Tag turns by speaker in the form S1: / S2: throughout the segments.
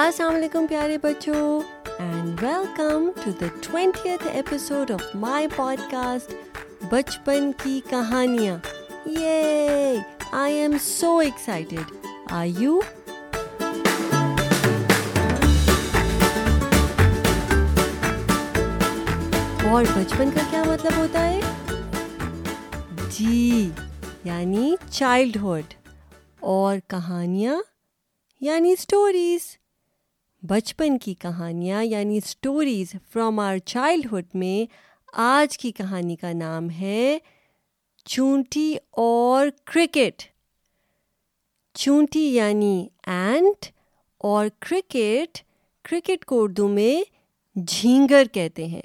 S1: السلام علیکم پیارے بچوں and welcome to the twentieth episode of my podcast بچپن کی کہانیاں یہ I am so excited I you اور بچپن کا کیا مطلب ہوتا ہے جی یعنی چائلڈہڈ اور کہانیاں یعنی اسٹوریز بچپن کی کہانیاں یعنی اسٹوریز فرام آر چائلڈہڈ میں آج کی کہانی کا نام ہے چونٹی اور کرکٹ چونٹی یعنی اینٹ اور کرکٹ کرکٹ کو اردو میں جھینگر کہتے ہیں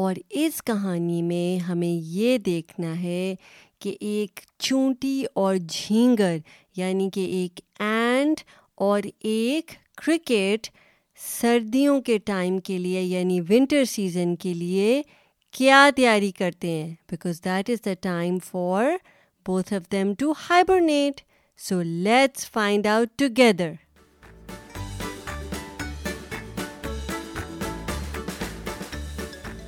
S1: اور اس کہانی میں ہمیں یہ دیکھنا ہے کہ ایک چونٹی اور جھینگر یعنی کہ ایک اینٹ اور ایک کرکٹ سردیوں کے ٹائم کے لیے یعنی ونٹر سیزن کے لیے کیا تیاری کرتے ہیں because that is the time for both of them to hibernate so let's find out together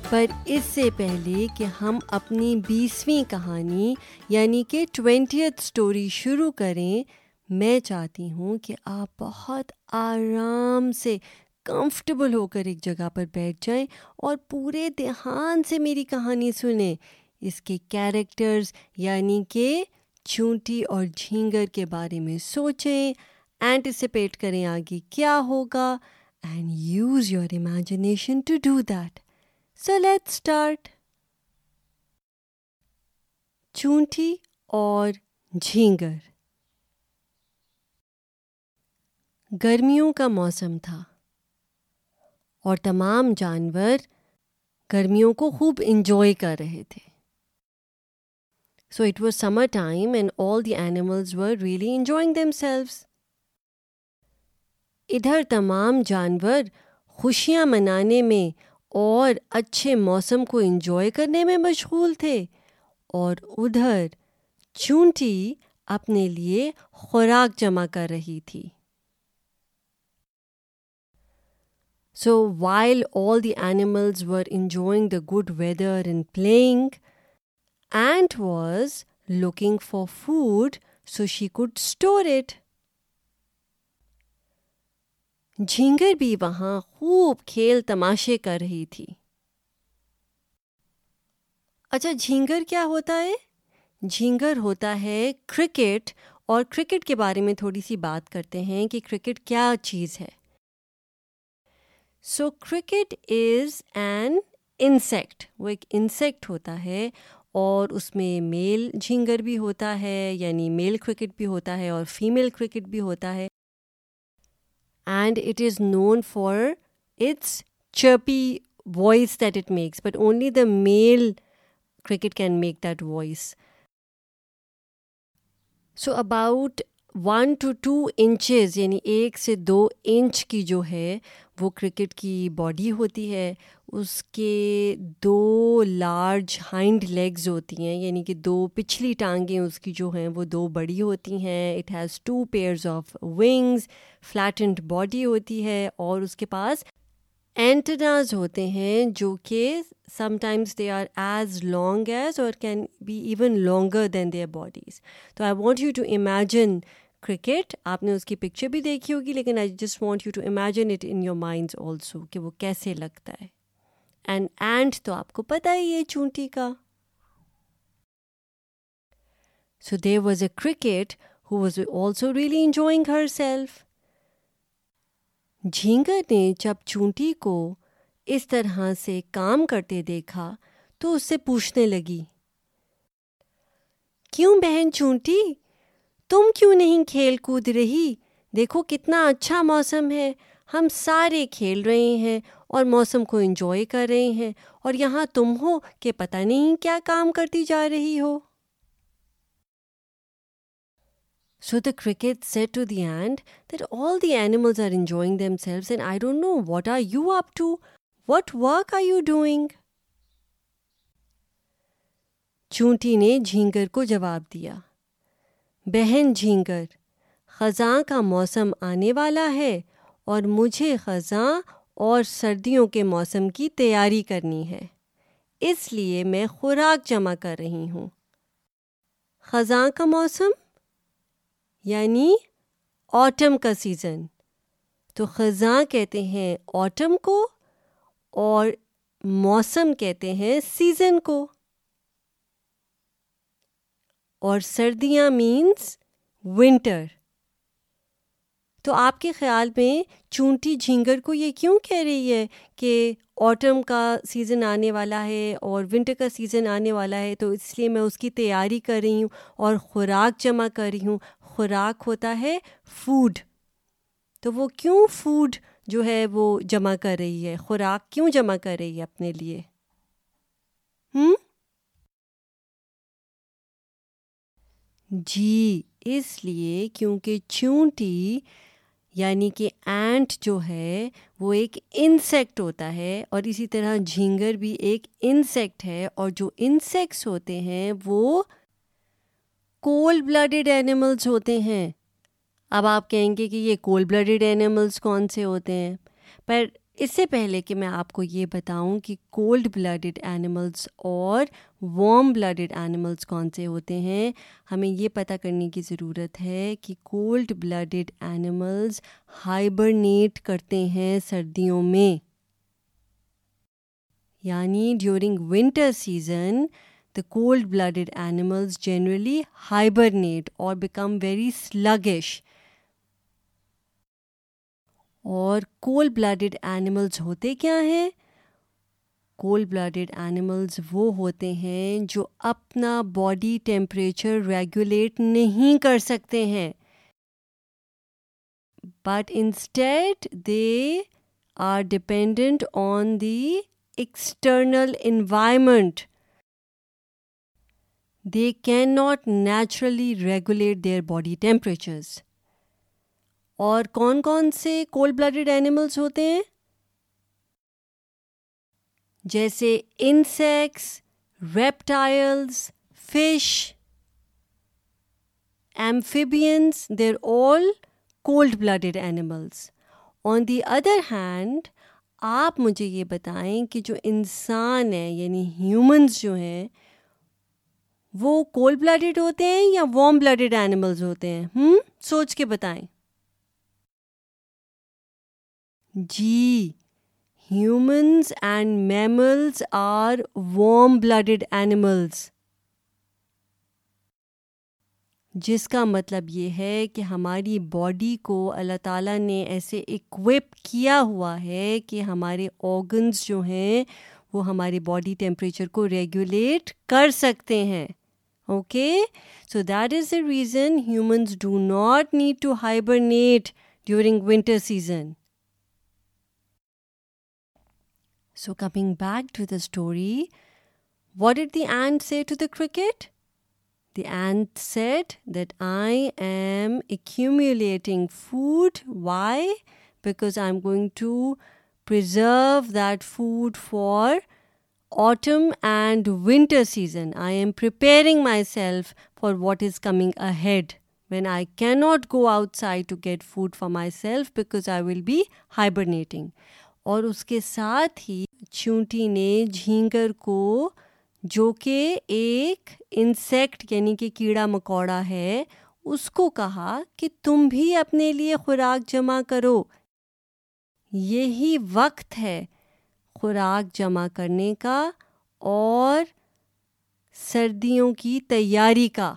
S1: پر اس سے پہلے کہ ہم اپنی بیسویں کہانی یعنی کہ ٹوینٹیتھ اسٹوری شروع کریں میں چاہتی ہوں کہ آپ بہت آرام سے کمفرٹیبل ہو کر ایک جگہ پر بیٹھ جائیں اور پورے دھیان سے میری کہانی سنیں اس کے کیریکٹرز یعنی کہ چونٹی اور جھینگر کے بارے میں سوچیں اینٹیسپیٹ کریں آگے کیا ہوگا and use your imagination to do that so let start چونٹی اور جھینگر گرمیوں کا موسم تھا اور تمام جانور گرمیوں کو خوب انجوائے کر رہے تھے so it was summer time and all the animals were really enjoying themselves ادھر تمام جانور خوشیاں منانے میں اور اچھے موسم کو انجوائے کرنے میں مشغول تھے اور ادھر چونٹی اپنے لیے خوراک جمع کر رہی تھی so while all the animals were enjoying the good weather in playing and was looking for food so she could store جھینگر بھی وہاں خوب کھیل تماشے کر رہی تھی اچھا جھینگر کیا ہوتا ہے جھینگر ہوتا ہے کرکٹ اور کرکٹ کے بارے میں تھوڑی سی بات کرتے ہیں کہ کرکٹ کیا چیز ہے so cricket is an insect وہ ایک انسیکٹ ہوتا ہے اور اس میں میل جھینگر بھی ہوتا ہے یعنی میل کرکٹ بھی ہوتا ہے اور فیمیل کرکٹ بھی ہوتا ہے and it is known for its chirpy voice that it makes but only the male cricket can make that voice so about one to two inches یعنی ایک سے دو انچ کی جو ہے وہ کرکٹ کی باڈی ہوتی ہے اس کے دو لارج ہائنڈ لیگز ہوتی ہیں یعنی کہ دو پچھلی ٹانگیں اس کی جو ہیں وہ دو بڑی ہوتی ہیں it has two pairs of wings flattened body ہوتی ہے اور اس کے پاس اینٹناز ہوتے ہیں جو کہ sometimes they are as long as اور can be even longer than their bodies تو I want you to imagine cricket آپ نے اس کی پکچر بھی دیکھی ہوگی لیکن I just want you to imagine it in your minds also کہ وہ کیسے لگتا ہے اینڈ اینڈ تو آپ کو پتہ ہی ہے چونٹی کا so there was a cricket who was also really enjoying herself جھینگر نے جب چونٹی کو اس طرح سے کام کرتے دیکھا تو اس سے پوچھنے لگی کیوں بہن چونٹی تم کیوں نہیں کھیل کود رہی دیکھو کتنا اچھا موسم ہے ہم سارے کھیل رہے ہیں اور موسم کو انجوائے کر رہے ہیں اور یہاں تم ہو کہ پتہ نہیں کیا کام کرتی جا رہی ہو so the cricket said to the ant that all the up to? No what are you doing? چونٹی نے جھینگر کو جواب دیا بہن جھینگر خزاں کا موسم آنے والا ہے اور مجھے خزاں اور سردیوں کے موسم کی تیاری کرنی ہے اس لیے میں خوراک جمع کر رہی ہوں خزاں کا موسم یعنی آٹم کا سیزن تو خزاں کہتے ہیں آٹم کو اور موسم کہتے ہیں سیزن کو اور سردیاں مینس ونٹر تو آپ کے خیال میں چونٹی جھینگر کو یہ کیوں کہہ رہی ہے کہ آٹم کا سیزن آنے والا ہے اور ونٹر کا سیزن آنے والا ہے تو اس لیے میں اس کی تیاری کر رہی ہوں اور خوراک جمع کر رہی ہوں خوراک ہوتا ہے فوڈ تو وہ کیوں فوڈ جو ہے وہ جمع کر رہی ہے خوراک کیوں جمع کر رہی ہے اپنے لیے ہوں جی اس لیے کیونکہ چونٹی یعنی کہ اینٹ جو ہے وہ ایک انسیکٹ ہوتا ہے اور اسی طرح جھینگر بھی ایک انسیکٹ ہے اور جو انسیکٹس ہوتے ہیں وہ کولڈ بلڈڈ اینیملز ہوتے ہیں اب آپ کہیں گے کہ یہ کولڈ بلڈڈ اینیملس کون سے ہوتے ہیں پر اس سے پہلے کہ میں آپ کو یہ بتاؤں کہ کولڈ بلڈڈ اینیملس اور وارم بلڈڈ اینیملس کون سے ہوتے ہیں ہمیں یہ پتہ کرنے کی ضرورت ہے کہ کولڈ بلڈڈ اینیملز ہائبرنیٹ کرتے ہیں سردیوں میں یعنی during winter season the cold blooded animals generally hibernate or become very sluggish. اور کولڈ بلڈڈ اینیملز ہوتے کیا ہیں کولڈ بلڈڈ اینیملز وہ ہوتے ہیں جو اپنا باڈی ٹیمپریچر ریگولیٹ نہیں کر سکتے ہیں but instead they are dependent on the external environment they can not naturally regulate their body temperatures اور کون کون سے کولڈ بلڈیڈ اینیملس ہوتے ہیں جیسے insects reptiles fish amphibians they're all cold blooded animals on the other hand آپ مجھے یہ بتائیں کہ جو انسان ہیں یعنی ہیومنس جو ہیں وہ کولڈ بلڈڈ ہوتے ہیں یا وارم بلڈیڈ اینیملز ہوتے ہیں ہوں سوچ کے بتائیں جی humans and mammals are warm blooded animals جس کا مطلب یہ ہے کہ ہماری باڈی کو اللہ تعالیٰ نے ایسے اکوپ کیا ہوا ہے کہ ہمارے آرگنز جو ہیں وہ ہمارے باڈی ٹیمپریچر کو ریگولیٹ کر سکتے ہیں Okay, so that is the reason humans do not need to hibernate during winter season. So coming back to the story, what did the ant say to the cricket? The ant said that I am accumulating food. Why? Because I'm going to preserve that food for autumn and winter season I am preparing myself for what is coming ahead when I can't go outside to get food for myself because I will be hibernating اور اس کے ساتھ ہی چونٹی نے جھینگر کو جو کہ ایک انسیکٹ یعنی کہ کیڑا مکوڑا ہے اس کو کہا کہ تم بھی اپنے لیے خوراک جمع کرو یہی وقت ہے خوراک جمع کرنے کا اور سردیوں کی تیاری کا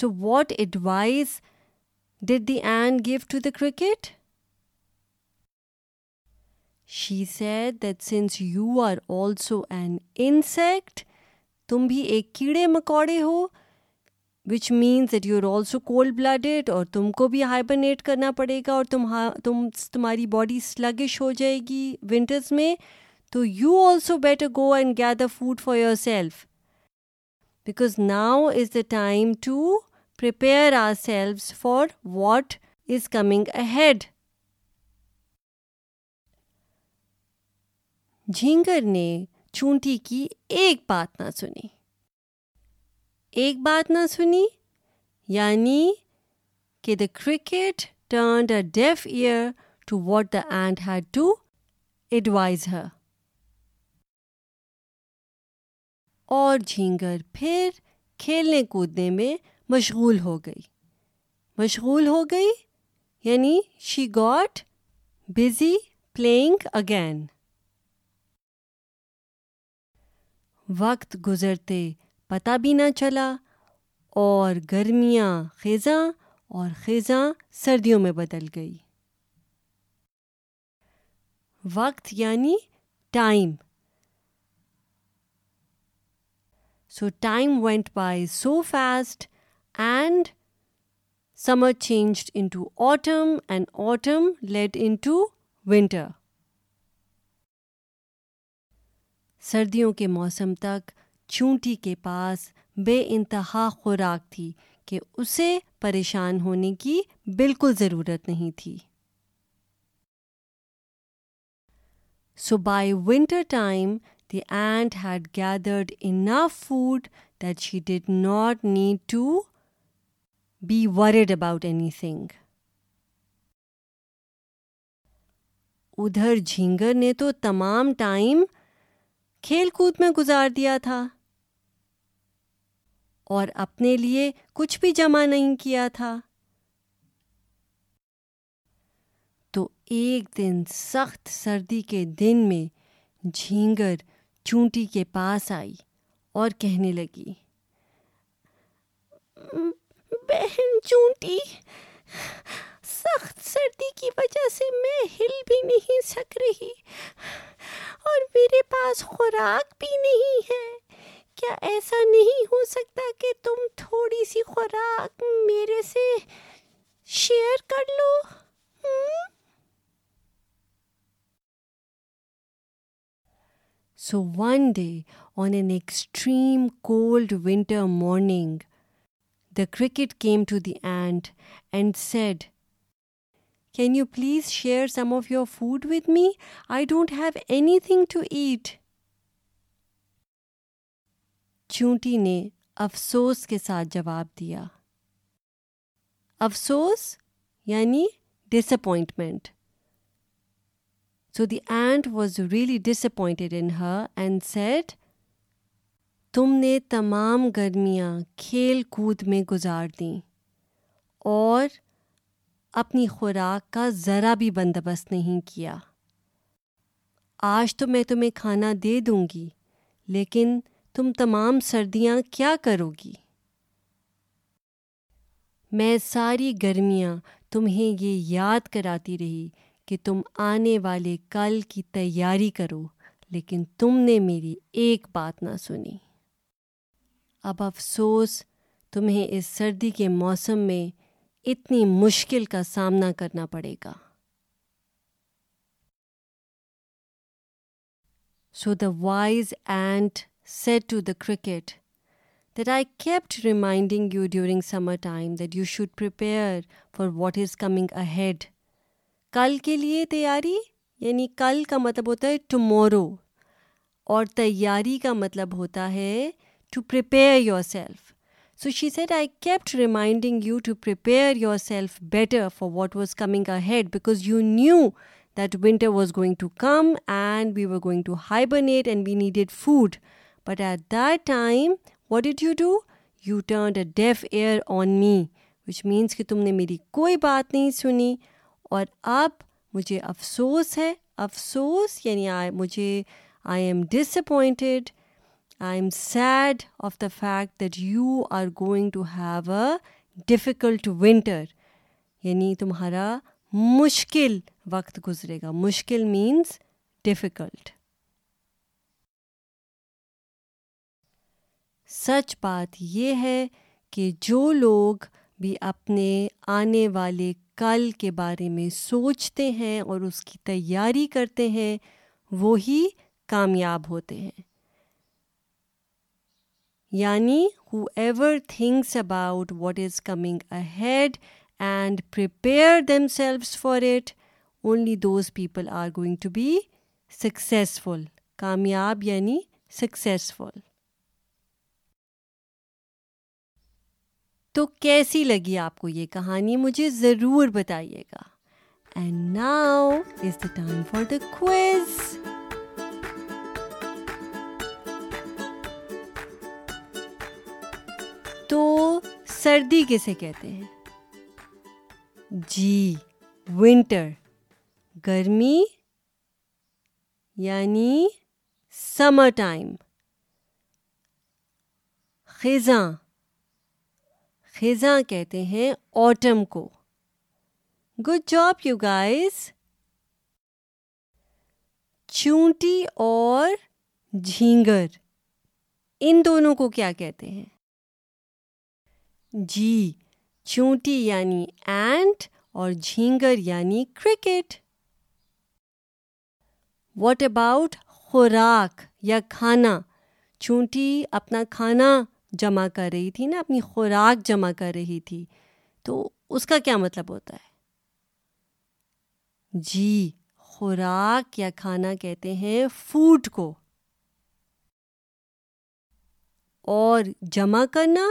S1: so what advice did the ant give to the cricket she said that since you are also an insect تم بھی ایک کیڑے مکوڑے ہو which means that you are also cold blooded اور تم کو بھی ہائبرنیٹ کرنا پڑے گا اور تم تم تمہاری باڈی سلگش ہو جائے گی ونٹرس میں تو you also better go and gather food for yourself because now is the time to prepare ourselves for what is coming ahead جھینگر نے چونٹی کی ایک بات نہ سنی ایک بات نہ سنی یعنی کہ the cricket turn the deaf ear to what the ant had to advise her اور جھینگر پھر کھیلنے کودنے میں مشغول ہو گئی مشغول ہو گئی یعنی she got busy playing again وقت گزرتے پتہ بھی نہ چلا اور گرمیاں خیزاں اور خیزاں سردیوں میں بدل گئی وقت یعنی time so time went by so fast and summer change into autumn and autumn let into winter سردیوں کے موسم تک چونٹی کے پاس بے انتہا خوراک تھی کہ اسے پریشان ہونے کی بالکل ضرورت نہیں تھی so by winter time the ant had gathered enough food that she did not need to be worried about anything ادھر جھینگر نے تو تمام ٹائم کھیل کود میں گزار دیا تھا اور اپنے لیے کچھ بھی جمع نہیں کیا تھا تو ایک دن سخت سردی کے دن میں جھینگر چونٹی کے پاس آئی اور کہنے لگی بہن چونٹی سخت سردی کی وجہ سے میں ہل بھی نہیں سک رہی اور میرے پاس خوراک بھی نہیں ہے کیا ایسا نہیں ہو سکتا کہ تم تھوڑی سی خوراک میرے سے شیئر کر لو so one day on an extreme cold winter morning the cricket came to the ant and said can you please share some of your food with me I don't have anything to eat چونٹی نے افسوس کے ساتھ جواب دیا افسوس یعنی disappointment so the ant was really disappointed in her and said تم نے تمام گرمیاں کھیل کود میں گزار دیں اور اپنی خوراک کا ذرا بھی بندوبست نہیں کیا آج تو میں تمہیں کھانا دے دوں گی لیکن تم تمام سردیاں کیا کرو گی میں ساری گرمیاں تمہیں یہ یاد کراتی رہی کہ تم آنے والے کل کی تیاری کرو لیکن تم نے میری ایک بات نہ سنی اب افسوس تمہیں اس سردی کے موسم میں اتنی مشکل کا سامنا کرنا پڑے گا so the wise ant said to the cricket that I kept reminding you during summer time that you should prepare for what is coming ahead. کل کے لیے تیاری یعنی کل کا مطلب ہوتا ہے ٹمورو اور تیاری کا مطلب ہوتا ہے to prepare yourself so she said I kept reminding you to prepare yourself better for what was coming ahead because you knew that winter was going to come and we were going to hibernate and we needed food but at that time what did you do you turn a deaf ear on me which means کہ تم نے میری کوئی بات نہیں سنی اور اب مجھے افسوس ہے افسوس یعنی مجھے I am disappointed I am sad of the fact that you are going to have a difficult winter یعنی تمہارا مشکل وقت گزرے گا مشکل مینس ڈفیکلٹ سچ بات یہ ہے کہ جو لوگ بھی اپنے آنے والے کل کے بارے میں سوچتے ہیں اور اس کی تیاری کرتے ہیں وہی کامیاب ہوتے ہیں یعنی whoever thinks about what is coming ahead and prepare themselves for it only those people are going to be successful کامیاب یعنی سکسیزفل تو کیسی لگی آپ کو یہ کہانی مجھے ضرور بتائیے گا and now is the time for the تو سردی کیسے کہتے ہیں جی ونٹر گرمی یعنی سمر ٹائم خزاں خزاں کہتے ہیں آٹم کو گڈ جاب یو گائز چونٹی اور جھینگر ان دونوں کو کیا کہتے ہیں جی چونٹی یعنی اینٹ اور جھینگر یعنی کرکٹ واٹ اباؤٹ خوراک یا کھانا چونٹی اپنا کھانا جمع کر رہی تھی نا اپنی خوراک جمع کر رہی تھی تو اس کا کیا مطلب ہوتا ہے جی خوراک یا کھانا کہتے ہیں فوڈ کو اور جمع کرنا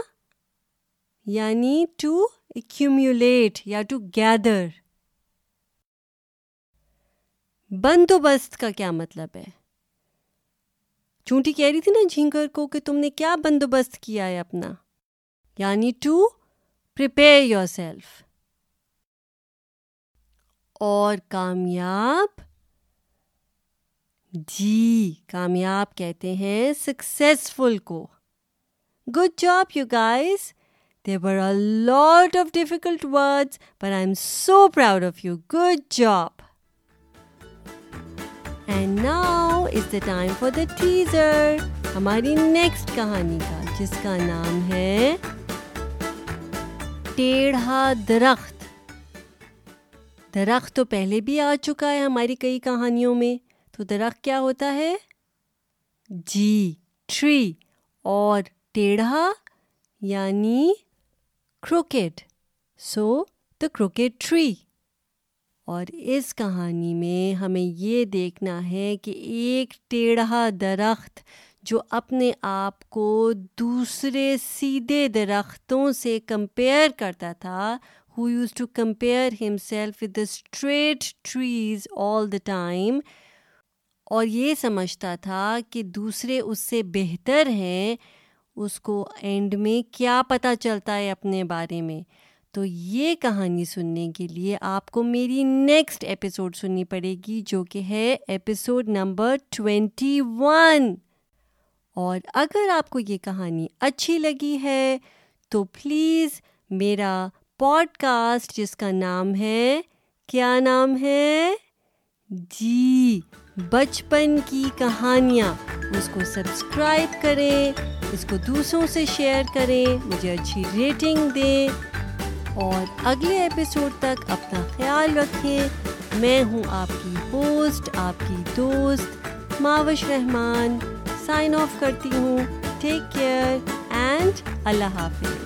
S1: یعنی ٹو ایکومولیٹ یا ٹو گیدر بندوبست کا کیا مطلب ہے چونٹی کہہ رہی تھی نا جھینگر کو کہ تم نے کیا بندوبست کیا ہے اپنا یعنی ٹو پریپیئر یور سیلف اور کامیاب جی کامیاب کہتے ہیں سکسیزفل کو good job you guys there were lot of difficult words per I am so proud of you good job now is the time for the teaser ہماری next کہانی کا جس کا نام ہے ٹیڑھا درخت درخت تو پہلے بھی آ چکا ہے ہماری کئی کہانیوں میں تو درخت کیا ہوتا ہے جی ٹری اور ٹیڑھا یعنی کروکٹ سو دا کروکیٹ ٹری اور اس کہانی میں ہمیں یہ دیکھنا ہے کہ ایک ٹیڑھا درخت جو اپنے آپ کو دوسرے سیدھے درختوں سے کمپیئر کرتا تھا who used to compare himself with the street trees all the time اور یہ سمجھتا تھا کہ دوسرے اس سے بہتر ہیں اس کو اینڈ میں کیا پتہ چلتا ہے اپنے بارے میں تو یہ کہانی سننے کے لیے آپ کو میری نیکسٹ ایپیسوڈ سننی پڑے گی جو کہ ہے ایپیسوڈ نمبر ٹوینٹی ون اور اگر آپ کو یہ کہانی اچھی لگی ہے تو پلیز میرا پوڈ کاسٹ جس کا نام ہے کیا نام ہے جی بچپن کی کہانیاں اس کو سبسکرائب کریں اس کو دوسروں سے شیئر کریں مجھے اچھی ریٹنگ دیں اور اگلے ایپیسوڈ تک اپنا خیال رکھیں میں ہوں آپ کی ہوسٹ آپ کی دوست معاوش رحمان سائن آف کرتی ہوں ٹیک کیئر اینڈ اللہ حافظ